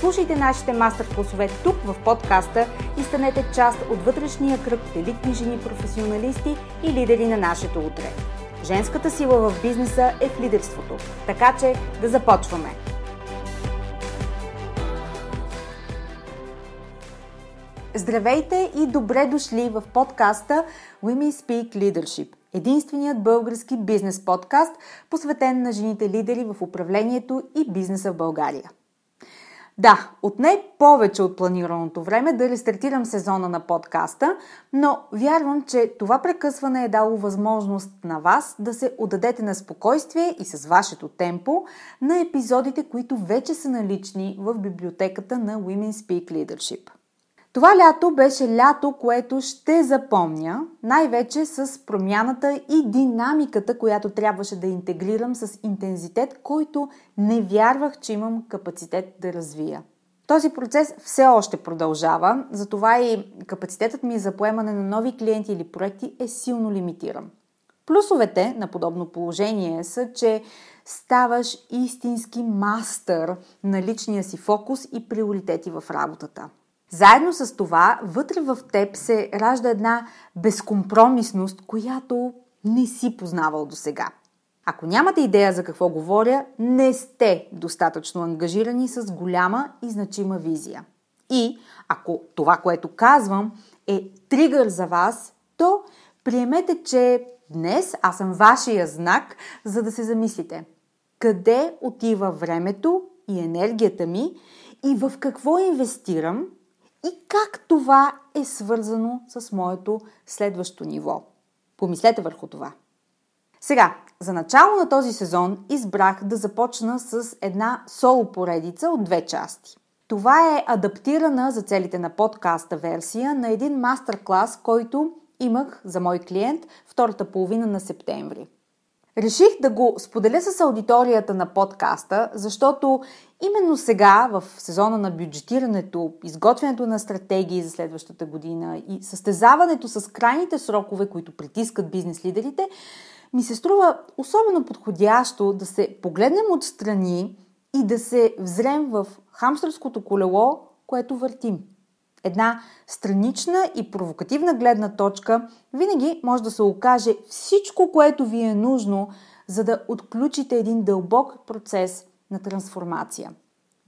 Слушайте нашите мастер-класове тук в подкаста и станете част от вътрешния кръг от елитни жени професионалисти и лидери на нашето утре. Женската сила в бизнеса е в лидерството. Така че да започваме! Здравейте и добре дошли в подкаста Women Speak Leadership – единственият български бизнес подкаст, посветен на жените лидери в управлението и бизнеса в България. Да, отне повече от планираното време да рестартирам сезона на подкаста, но вярвам, че това прекъсване е дало възможност на вас да се отдадете на спокойствие и с вашето темпо на епизодите, които вече са налични в библиотеката на Women Speak Leadership. Това лято беше лято, което ще запомня, най-вече с промяната и динамиката, която трябваше да интегрирам с интензитет, който не вярвах, че имам капацитет да развия. Този процес все още продължава, затова и капацитетът ми за поемане на нови клиенти или проекти е силно лимитиран. Плюсовете на подобно положение са, че ставаш истински мастър на личния си фокус и приоритети в работата – заедно с това, вътре в теб се ражда една безкомпромисност, която не си познавал до сега. Ако нямате идея за какво говоря, не сте достатъчно ангажирани с голяма и значима визия. И ако това, което казвам, е тригър за вас, то приемете, че днес аз съм вашия знак, за да се замислите. Къде отива времето и енергията ми и в какво инвестирам, и как това е свързано с моето следващо ниво. Помислете върху това. Сега, за начало на този сезон избрах да започна с една соло поредица от две части. Това е адаптирана за целите на подкаста версия на един мастер-клас, който имах за мой клиент втората половина на септември. Реших да го споделя с аудиторията на подкаста, защото именно сега, в сезона на бюджетирането, изготвянето на стратегии за следващата година и състезаването с крайните срокове, които притискат бизнес лидерите, ми се струва особено подходящо да се погледнем отстрани и да се взрем в хамстърското колело, което въртим. Една странична и провокативна гледна точка, винаги може да се окаже всичко, което ви е нужно, за да отключите един дълбок процес на трансформация.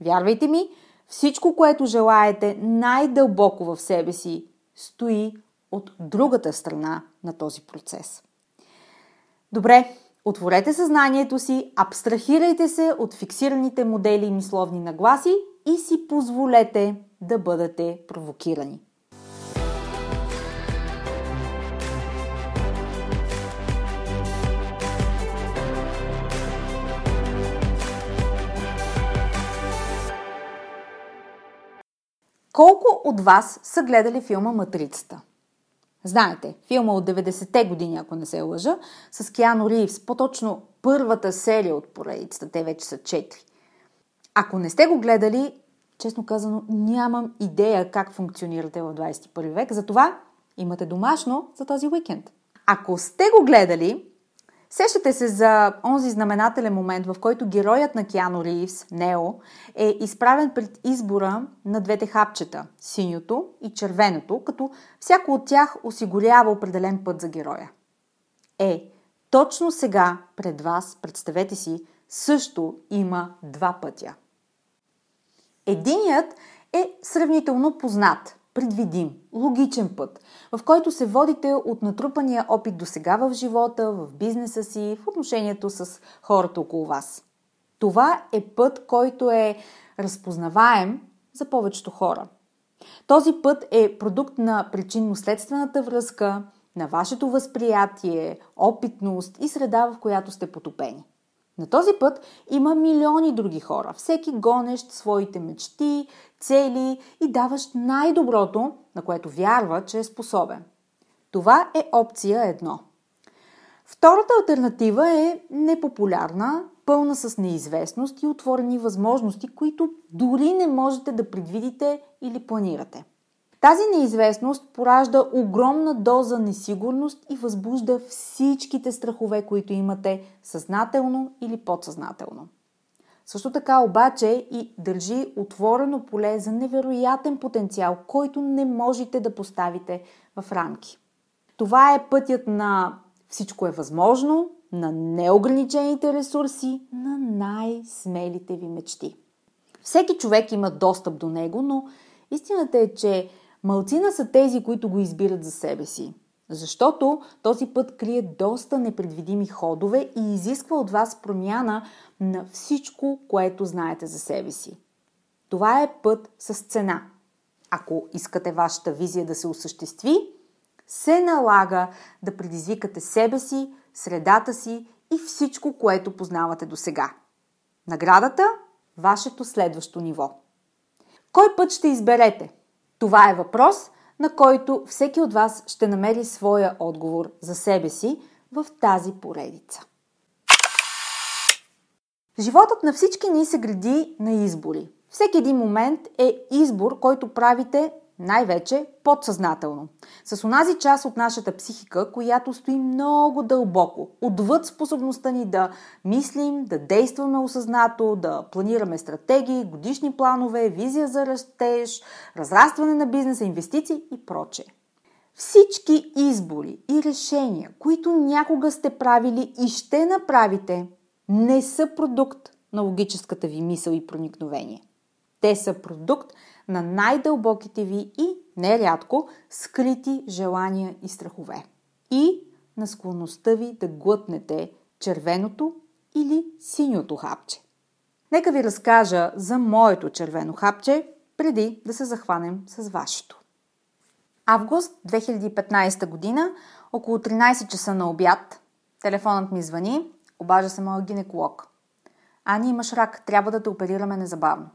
Вярвайте ми, всичко, което желаете най-дълбоко в себе си, стои от другата страна на този процес. Добре, отворете съзнанието си, абстрахирайте се от фиксираните модели и мисловни нагласи и си позволете да бъдете провокирани. Колко от вас са гледали филма Матрицата? Знаете, филма от 90-те години, ако не се лъжа, с Киано Ривз, по-точно първата серия от поредицата, те вече са четири. Ако не сте го гледали, честно казано, нямам идея как функционирате в 21 век, затова имате домашно за този уикенд. Ако сте го гледали, Сещате се за онзи знаменателен момент, в който героят на Киано Ривз, Нео, е изправен пред избора на двете хапчета – синьото и червеното, като всяко от тях осигурява определен път за героя. Е, точно сега пред вас, представете си, също има два пътя. Единият е сравнително познат – предвидим, логичен път, в който се водите от натрупания опит до сега в живота, в бизнеса си, в отношението с хората около вас. Това е път, който е разпознаваем за повечето хора. Този път е продукт на причинно-следствената връзка, на вашето възприятие, опитност и среда, в която сте потопени. На този път има милиони други хора, всеки гонещ своите мечти, цели и даващ най-доброто, на което вярва, че е способен. Това е опция едно. Втората альтернатива е непопулярна, пълна с неизвестност и отворени възможности, които дори не можете да предвидите или планирате. Тази неизвестност поражда огромна доза несигурност и възбужда всичките страхове, които имате съзнателно или подсъзнателно. Също така обаче и държи отворено поле за невероятен потенциал, който не можете да поставите в рамки. Това е пътят на всичко е възможно, на неограничените ресурси, на най-смелите ви мечти. Всеки човек има достъп до него, но истината е, че Малцина са тези, които го избират за себе си. Защото този път крие доста непредвидими ходове и изисква от вас промяна на всичко, което знаете за себе си. Това е път с цена. Ако искате вашата визия да се осъществи, се налага да предизвикате себе си, средата си и всичко, което познавате до сега. Наградата – вашето следващо ниво. Кой път ще изберете? Това е въпрос, на който всеки от вас ще намери своя отговор за себе си в тази поредица. Животът на всички ни се гради на избори. Всеки един момент е избор, който правите най-вече подсъзнателно. С онази част от нашата психика, която стои много дълбоко, отвъд способността ни да мислим, да действаме осъзнато, да планираме стратегии, годишни планове, визия за растеж, разрастване на бизнеса, инвестиции и прочее. Всички избори и решения, които някога сте правили и ще направите, не са продукт на логическата ви мисъл и проникновение. Те са продукт на най-дълбоките ви и, нерядко, скрити желания и страхове. И на склонността ви да глътнете червеното или синьото хапче. Нека ви разкажа за моето червено хапче, преди да се захванем с вашето. Август 2015 година, около 13 часа на обяд, телефонът ми звъни, обажа се моят гинеколог. Ани, имаш рак, трябва да те оперираме незабавно.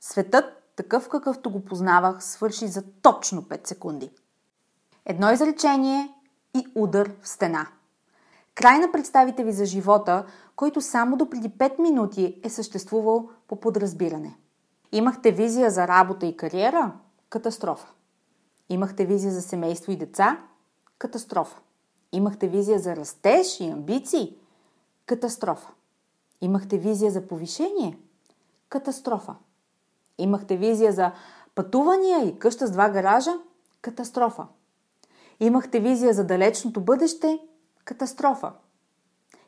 Светът, такъв какъвто го познавах, свърши за точно 5 секунди. Едно изречение и удар в стена. Край на представите ви за живота, който само до преди 5 минути е съществувал по подразбиране. Имахте визия за работа и кариера? Катастрофа. Имахте визия за семейство и деца? Катастрофа. Имахте визия за растеж и амбиции? Катастрофа. Имахте визия за повишение? Катастрофа. Имахте визия за пътувания и къща с два гаража? Катастрофа. Имахте визия за далечното бъдеще? Катастрофа.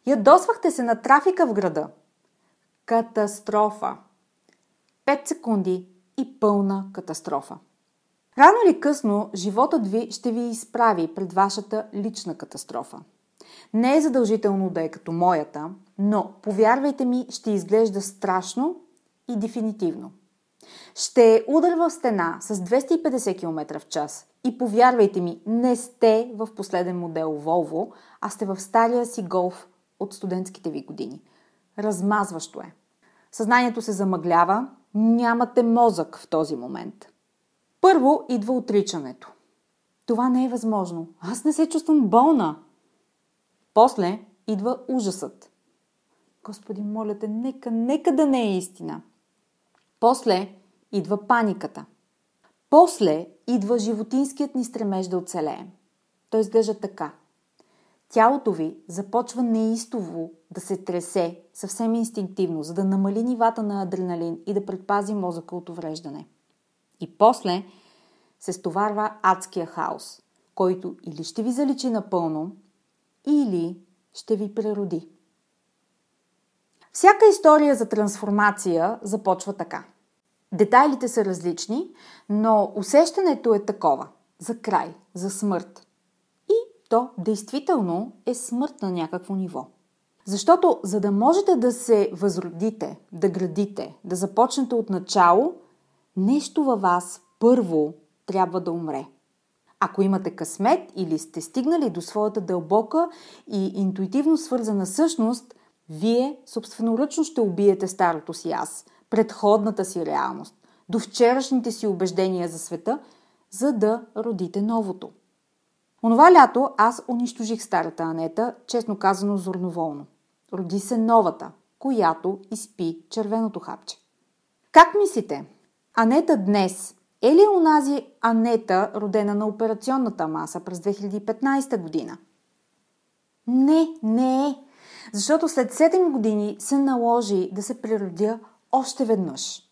Ядосвахте се на трафика в града? Катастрофа. Пет секунди и пълна катастрофа. Рано или късно животът ви ще ви изправи пред вашата лична катастрофа. Не е задължително да е като моята, но повярвайте ми, ще изглежда страшно и дефинитивно. Ще удар в стена с 250 км в час. И повярвайте ми, не сте в последен модел Volvo, а сте в стария си голф от студентските ви години. Размазващо е. Съзнанието се замъглява, нямате мозък в този момент. Първо идва отричането. Това не е възможно. Аз не се чувствам болна. После идва ужасът. Господи, моля те, нека, нека да не е истина. После идва паниката. После идва животинският ни стремеж да оцелеем. Той изглежда така. Тялото ви започва неистово да се тресе съвсем инстинктивно, за да намали нивата на адреналин и да предпази мозъка от увреждане. И после се стоварва адския хаос, който или ще ви заличи напълно, или ще ви прероди. Всяка история за трансформация започва така – Детайлите са различни, но усещането е такова за край, за смърт. И то действително е смърт на някакво ниво. Защото за да можете да се възродите, да градите, да започнете от начало, нещо във вас първо трябва да умре. Ако имате късмет или сте стигнали до своята дълбока и интуитивно свързана същност, вие собственоръчно ще убиете старото си аз, предходната си реалност, до вчерашните си убеждения за света, за да родите новото. Онова лято аз унищожих старата Анета, честно казано зорноволно. Роди се новата, която изпи червеното хапче. Как мислите? Анета днес е ли онази Анета, родена на операционната маса през 2015 година? Не, не е. Защото след 7 години се наложи да се природя още веднъж.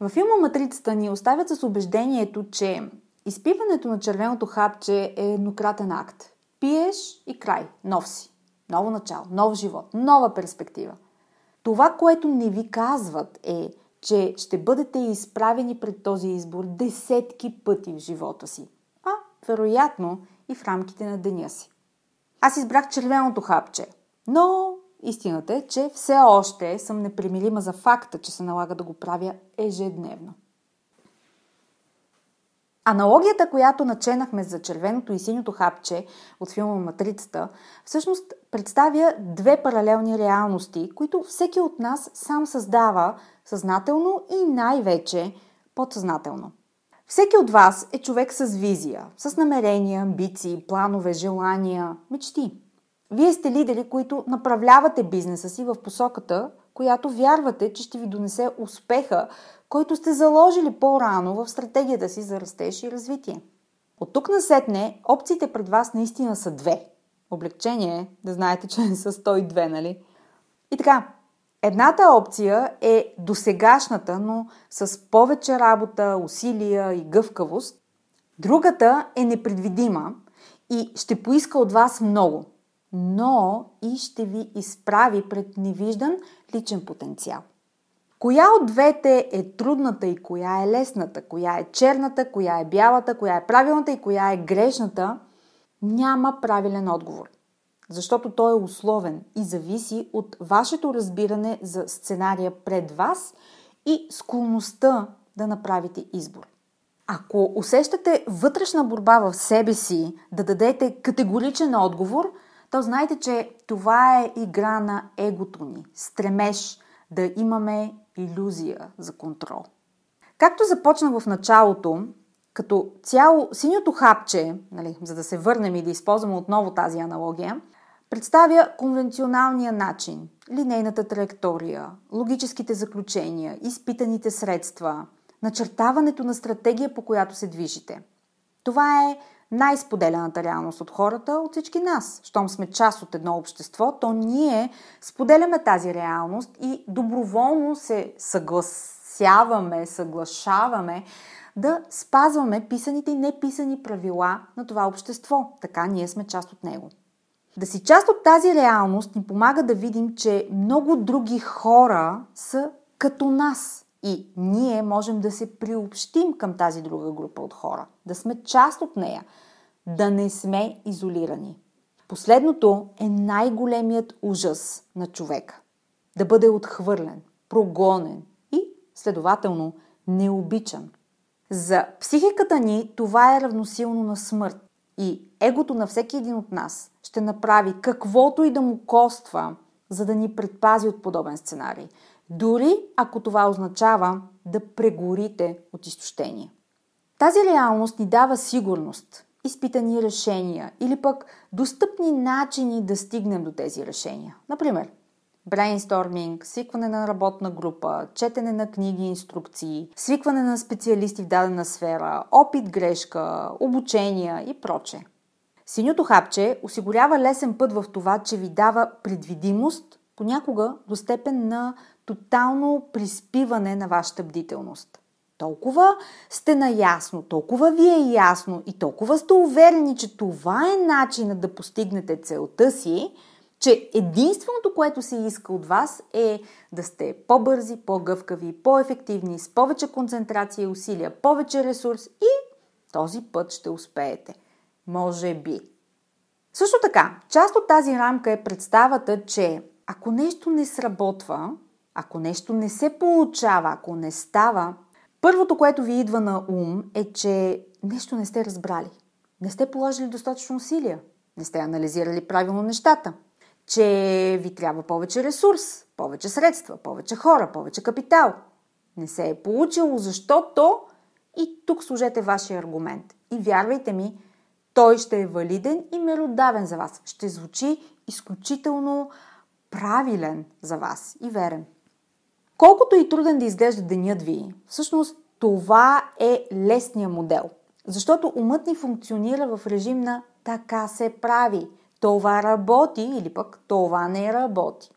Във филма Матрицата ни оставят с убеждението, че изпиването на червеното хапче е еднократен акт. Пиеш и край. Нов си. Ново начало, нов живот, нова перспектива. Това, което не ви казват е, че ще бъдете изправени пред този избор десетки пъти в живота си. А, вероятно, и в рамките на деня си. Аз избрах червеното хапче, но истината е, че все още съм непримилима за факта, че се налага да го правя ежедневно. Аналогията, която наченахме за червеното и синьото хапче от филма Матрицата, всъщност представя две паралелни реалности, които всеки от нас сам създава съзнателно и най-вече подсъзнателно. Всеки от вас е човек с визия, с намерения, амбиции, планове, желания, мечти. Вие сте лидери, които направлявате бизнеса си в посоката, която вярвате, че ще ви донесе успеха, който сте заложили по-рано в стратегията си за растеж и развитие. От тук насетне, опциите пред вас наистина са две. Облегчение е да знаете, че не са 102, нали? И така, едната опция е досегашната, но с повече работа, усилия и гъвкавост. Другата е непредвидима и ще поиска от вас много, но и ще ви изправи пред невиждан личен потенциал. Коя от двете е трудната и коя е лесната, коя е черната, коя е бялата, коя е правилната и коя е грешната, няма правилен отговор. Защото той е условен и зависи от вашето разбиране за сценария пред вас и склонността да направите избор. Ако усещате вътрешна борба в себе си да дадете категоричен отговор, то знайте, че това е игра на егото ни, стремеж да имаме иллюзия за контрол. Както започнах в началото, като цяло синьото хапче, нали, за да се върнем и да използваме отново тази аналогия, представя конвенционалния начин, линейната траектория, логическите заключения, изпитаните средства, начертаването на стратегия, по която се движите. Това е най-споделяната реалност от хората, от всички нас. Щом сме част от едно общество, то ние споделяме тази реалност и доброволно се съгласяваме, съглашаваме да спазваме писаните и неписани правила на това общество. Така ние сме част от него. Да си част от тази реалност ни помага да видим, че много други хора са като нас. И ние можем да се приобщим към тази друга група от хора, да сме част от нея, да не сме изолирани. Последното е най-големият ужас на човека. Да бъде отхвърлен, прогонен и, следователно, необичан. За психиката ни това е равносилно на смърт и егото на всеки един от нас ще направи каквото и да му коства, за да ни предпази от подобен сценарий – дори ако това означава да прегорите от изтощение. Тази реалност ни дава сигурност, изпитани решения или пък достъпни начини да стигнем до тези решения. Например, брейнсторминг, свикване на работна група, четене на книги и инструкции, свикване на специалисти в дадена сфера, опит, грешка, обучения и проче. Синьото хапче осигурява лесен път в това, че ви дава предвидимост, понякога до степен на тотално приспиване на вашата бдителност. Толкова сте наясно, толкова ви е ясно и толкова сте уверени, че това е начинът да постигнете целта си, че единственото, което се иска от вас е да сте по-бързи, по-гъвкави, по-ефективни, с повече концентрация и усилия, повече ресурс и този път ще успеете. Може би. Също така, част от тази рамка е представата, че ако нещо не сработва, ако нещо не се получава, ако не става, първото, което ви идва на ум е, че нещо не сте разбрали. Не сте положили достатъчно усилия. Не сте анализирали правилно нещата. Че ви трябва повече ресурс, повече средства, повече хора, повече капитал. Не се е получило, защото и тук служете вашия аргумент. И вярвайте ми, той ще е валиден и меродавен за вас. Ще звучи изключително правилен за вас и верен. Колкото и труден да изглежда денят ви, всъщност това е лесния модел. Защото умът ни функционира в режим на така се прави. Това работи или пък това не работи.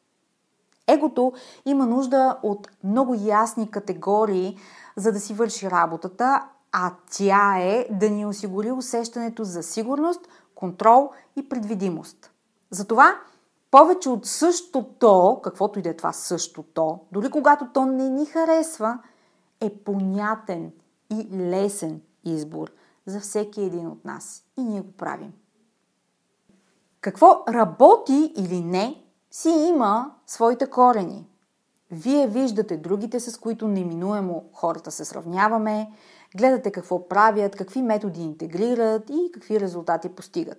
Егото има нужда от много ясни категории, за да си върши работата, а тя е да ни осигури усещането за сигурност, контрол и предвидимост. Затова повече от същото, каквото и да е това същото, дори когато то не ни харесва, е понятен и лесен избор за всеки един от нас. И ние го правим. Какво работи или не, си има своите корени. Вие виждате другите, с които неминуемо хората се сравняваме, гледате какво правят, какви методи интегрират и какви резултати постигат.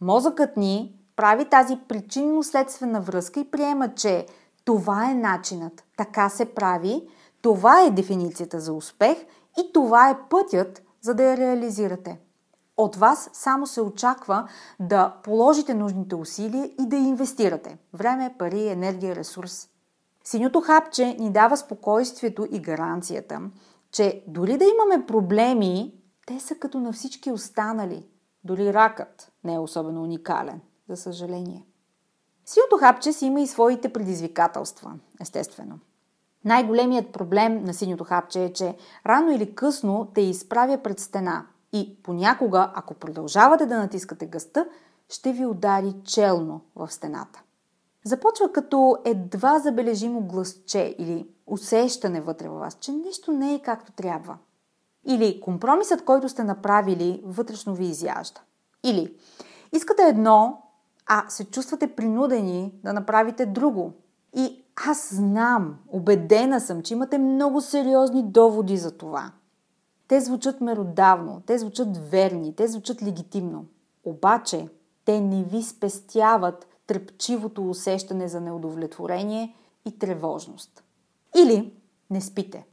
Мозъкът ни прави тази причинно-следствена връзка и приема, че това е начинът, така се прави, това е дефиницията за успех и това е пътят, за да я реализирате. От вас само се очаква да положите нужните усилия и да инвестирате. Време, пари, енергия, ресурс. Синьото хапче ни дава спокойствието и гаранцията, че дори да имаме проблеми, те са като на всички останали. Дори ракът не е особено уникален за съжаление. Силното хапче си има и своите предизвикателства, естествено. Най-големият проблем на синьото хапче е, че рано или късно те изправя пред стена и понякога, ако продължавате да натискате гъста, ще ви удари челно в стената. Започва като едва забележимо гласче или усещане вътре във вас, че нещо не е както трябва. Или компромисът, който сте направили, вътрешно ви изяжда. Или искате едно, а се чувствате принудени да направите друго. И аз знам, убедена съм, че имате много сериозни доводи за това. Те звучат меродавно, те звучат верни, те звучат легитимно. Обаче, те не ви спестяват тръпчивото усещане за неудовлетворение и тревожност. Или не спите.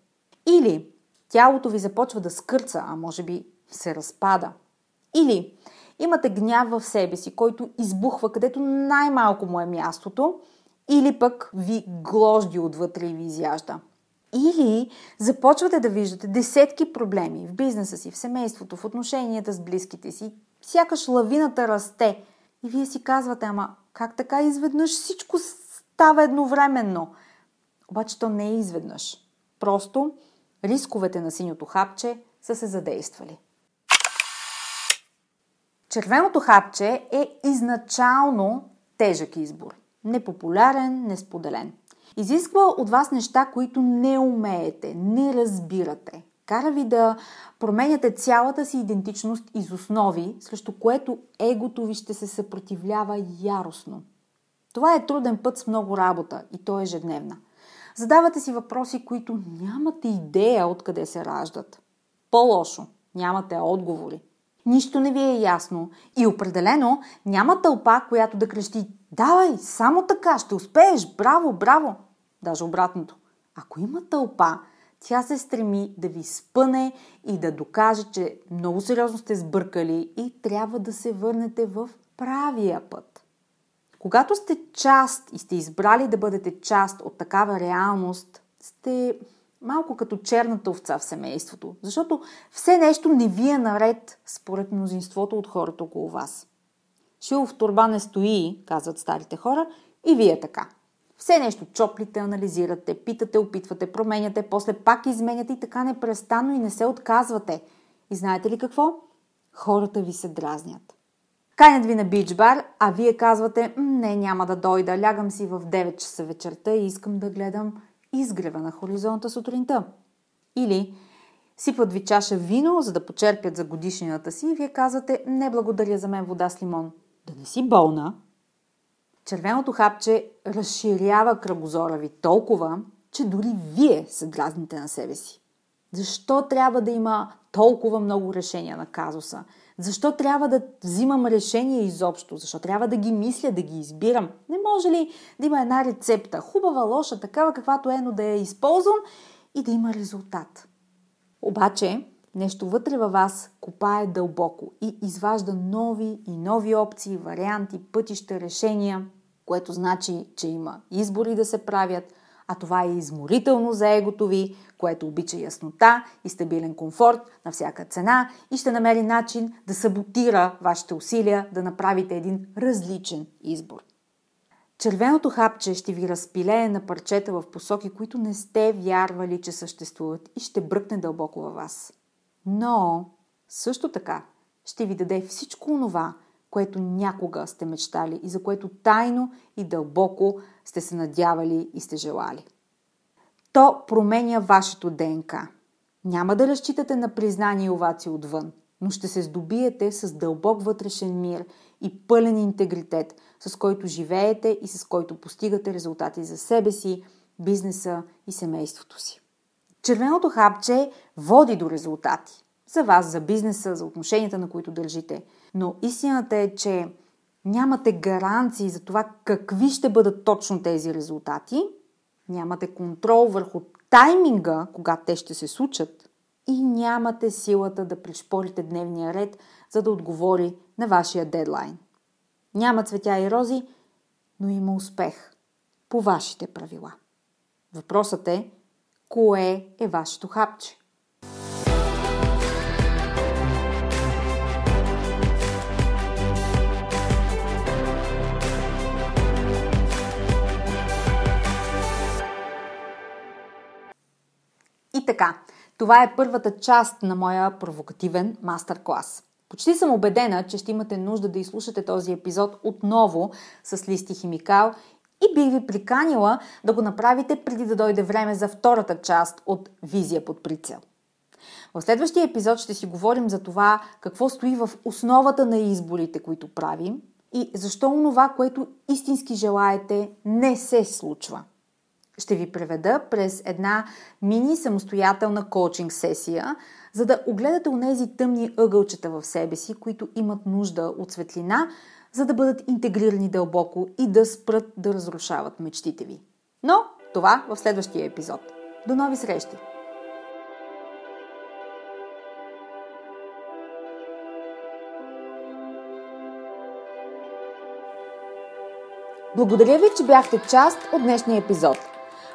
Или тялото ви започва да скърца, а може би се разпада. Или Имате гняв в себе си, който избухва където най-малко му е мястото, или пък ви гложди отвътре и ви изяжда. Или започвате да виждате десетки проблеми в бизнеса си, в семейството, в отношенията с близките си. Сякаш лавината расте. И вие си казвате, ама как така изведнъж всичко става едновременно? Обаче то не е изведнъж. Просто рисковете на синьото хапче са се задействали. Червеното хапче е изначално тежък избор. Непопулярен, несподелен. Изисква от вас неща, които не умеете, не разбирате. Кара ви да променяте цялата си идентичност из основи, срещу което егото ви ще се съпротивлява яростно. Това е труден път с много работа и то е ежедневна. Задавате си въпроси, които нямате идея откъде се раждат. По-лошо, нямате отговори. Нищо не ви е ясно и определено няма тълпа, която да крещи «Давай, само така, ще успееш, браво, браво!» Даже обратното. Ако има тълпа, тя се стреми да ви спъне и да докаже, че много сериозно сте сбъркали и трябва да се върнете в правия път. Когато сте част и сте избрали да бъдете част от такава реалност, сте малко като черната овца в семейството, защото все нещо не ви е наред според мнозинството от хората около вас. Шил в турба не стои, казват старите хора, и вие така. Все нещо чоплите, анализирате, питате, опитвате, променяте, после пак изменяте и така непрестанно и не се отказвате. И знаете ли какво? Хората ви се дразнят. Канят ви на бич бар, а вие казвате, не, няма да дойда, лягам си в 9 часа вечерта и искам да гледам изгрева на хоризонта сутринта. Или сипват ви чаша вино, за да почерпят за годишнината си и вие казвате, не благодаря за мен вода с лимон. Да не си болна. Червеното хапче разширява кръгозора ви толкова, че дори вие се дразните на себе си. Защо трябва да има толкова много решения на казуса? Защо трябва да взимам решения изобщо? Защо трябва да ги мисля, да ги избирам? Не може ли да има една рецепта, хубава, лоша, такава каквато е, но да я използвам и да има резултат? Обаче, нещо вътре във вас копае дълбоко и изважда нови и нови опции, варианти, пътища, решения, което значи, че има избори да се правят, а това е изморително за егото ви, което обича яснота и стабилен комфорт на всяка цена и ще намери начин да саботира вашите усилия да направите един различен избор. Червеното хапче ще ви разпилее на парчета в посоки, които не сте вярвали, че съществуват и ще бръкне дълбоко във вас. Но също така ще ви даде всичко онова, което някога сте мечтали и за което тайно и дълбоко сте се надявали и сте желали. То променя вашето ДНК. Няма да разчитате на признание и овации отвън, но ще се здобиете с дълбок вътрешен мир и пълен интегритет, с който живеете и с който постигате резултати за себе си, бизнеса и семейството си. Червеното хапче води до резултати. За вас, за бизнеса, за отношенията, на които държите. Но истината е, че нямате гаранции за това какви ще бъдат точно тези резултати, нямате контрол върху тайминга, когато те ще се случат и нямате силата да пришпорите дневния ред, за да отговори на вашия дедлайн. Няма цветя и рози, но има успех по вашите правила. Въпросът е, кое е вашето хапче? Така, това е първата част на моя провокативен мастер-клас. Почти съм убедена, че ще имате нужда да изслушате този епизод отново с листи химикал и бих ви приканила да го направите преди да дойде време за втората част от Визия под прицел. В следващия епизод ще си говорим за това какво стои в основата на изборите, които правим и защо онова, което истински желаете, не се случва – ще ви преведа през една мини самостоятелна коучинг сесия, за да огледате онези тъмни ъгълчета в себе си, които имат нужда от светлина, за да бъдат интегрирани дълбоко и да спрат да разрушават мечтите ви. Но това в следващия епизод. До нови срещи! Благодаря ви, че бяхте част от днешния епизод.